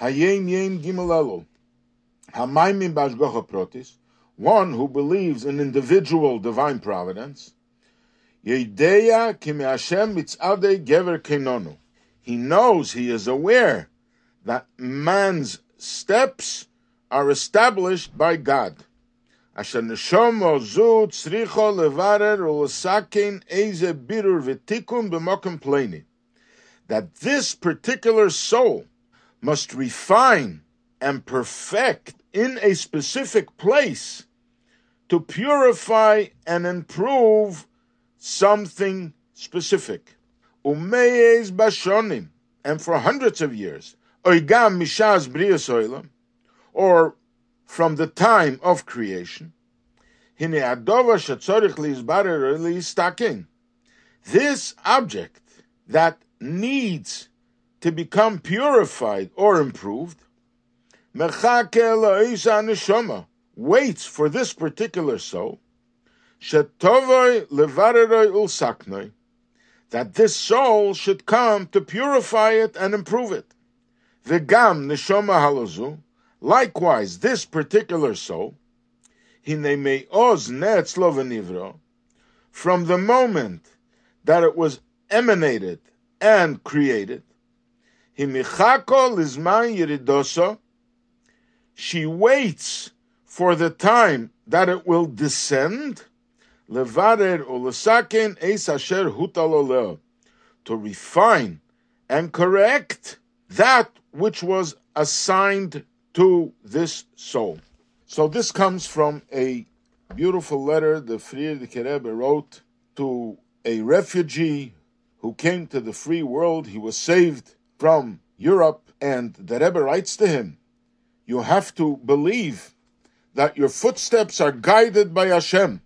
Hayom Yom Gimel Elul. Hamayim Bashgocha Protis. One who believes in individual divine providence. Yedeya Kim Hashem Mitzadei Gever Kenonu. He knows, he is aware that man's steps are established by God. Asher neshomo zu tzricho levarer ulesakin eze birur v'tikun b'mokem pleni. That this particular soul must refine and perfect in a specific place to purify and improve something specific. Umeyez bashonim, and for hundreds of years, oigam mishaz brias or from the time of creation. Hine adova shetzorich liistakin. This object that needs to become purified or improved, waits for this particular soul, that this soul should come to purify it and improve it. V'gam neshama likewise this particular soul, from the moment that it was emanated and created, she waits for the time that it will descend, to refine and correct that which was assigned to this soul. So this comes from a beautiful letter the Frierdiker Rebbe wrote to a refugee who came to the free world. He was saved from Europe, and the Rebbe writes to him, "You have to believe that your footsteps are guided by Hashem,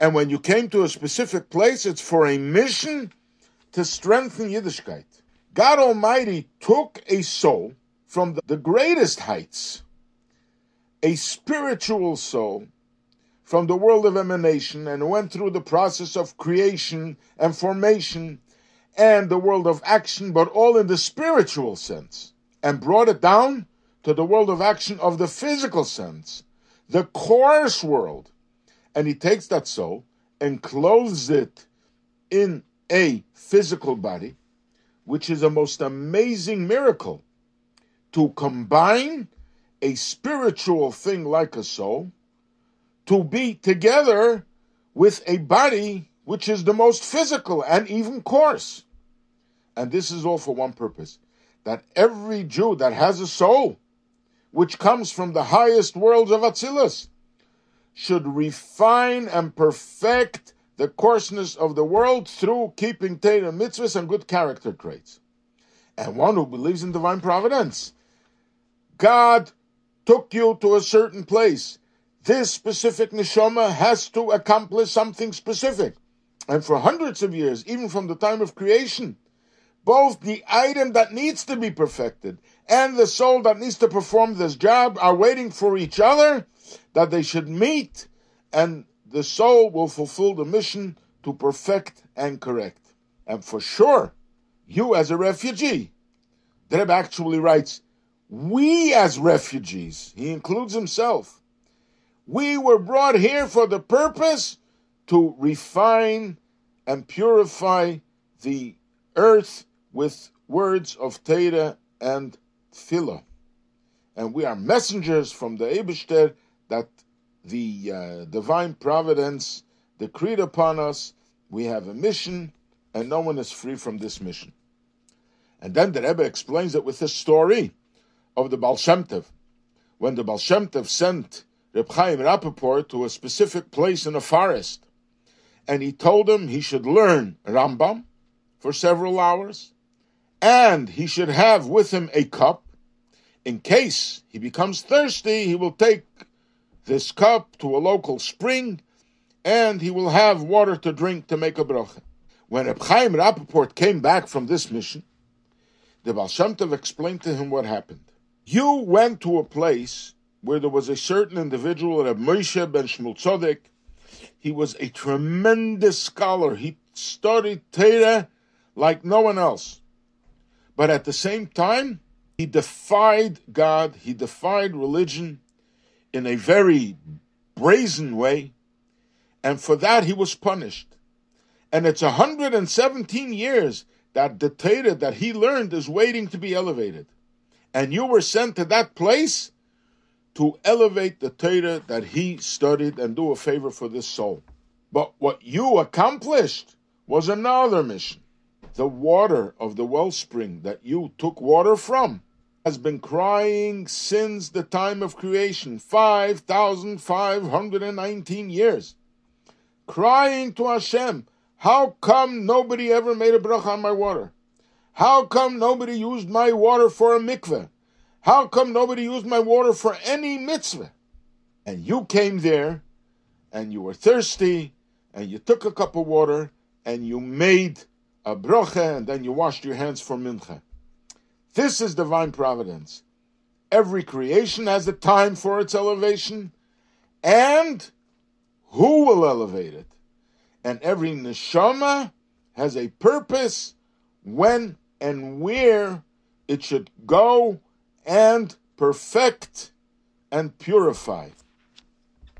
and when you came to a specific place, it's for a mission to strengthen Yiddishkeit." God Almighty took a soul from the, greatest heights, a spiritual soul from the world of emanation, and went through the process of creation and formation and the world of action, but all in the spiritual sense, and brought it down to the world of action of the physical sense, the coarse world. And he takes that soul and clothes it in a physical body, which is a most amazing miracle to combine a spiritual thing like a soul to be together with a body which is the most physical and even coarse. And this is all for one purpose that every Jew that has a soul, which comes from the highest worlds of Atzilus, should refine and perfect the coarseness of the world through keeping Torah mitzvahs and good character traits. And one who believes in divine providence. God took you to a certain place. This specific neshama has to accomplish something specific. And for hundreds of years, even from the time of creation, both the item that needs to be perfected and the soul that needs to perform this job are waiting for each other that they should meet and the soul will fulfill the mission to perfect and correct. And for sure, you as a refugee, the actually writes, we as refugees, he includes himself, we were brought here for the purpose to refine and purify the earth with words of Torah and Tefillah. And we are messengers from the Eibishter that the uh, divine providence decreed upon us. We have a mission, and no one is free from this mission. And then the Rebbe explains it with a story of the Baal Shem Tov. When the Baal Shem Tov sent Reb Chaim Rappaport to a specific place in a forest, and he told him he should learn Rambam for several hours, and he should have with him a cup. In case he becomes thirsty, he will take this cup to a local spring, and he will have water to drink to make a bracha. When Reb Rappaport came back from this mission, the Baal Shem Tov explained to him what happened. You went to a place where there was a certain individual, Reb Moshe ben Shmuel Tzodek. He was a tremendous scholar. He studied Torah like no one else. But at the same time, He defied God, he defied religion in a very brazen way, and for that he was punished. And it's 117 years that Torah that he learned is waiting to be elevated. And you were sent to that place to elevate the Torah that he studied and do a favor for this soul. But what you accomplished was another mission. The water of the wellspring that you took water from has been crying since the time of creation, 5,519 years. Crying to Hashem, how come nobody ever made a bracha on my water? How come nobody used my water for a mikveh? How come nobody used my water for any mitzvah? And you came there and you were thirsty and you took a cup of water and you made a bracha and then you washed your hands for mincha. This is divine providence. Every creation has a time for its elevation, and who will elevate it? And every neshama has a purpose when and where it should go and perfect and purify.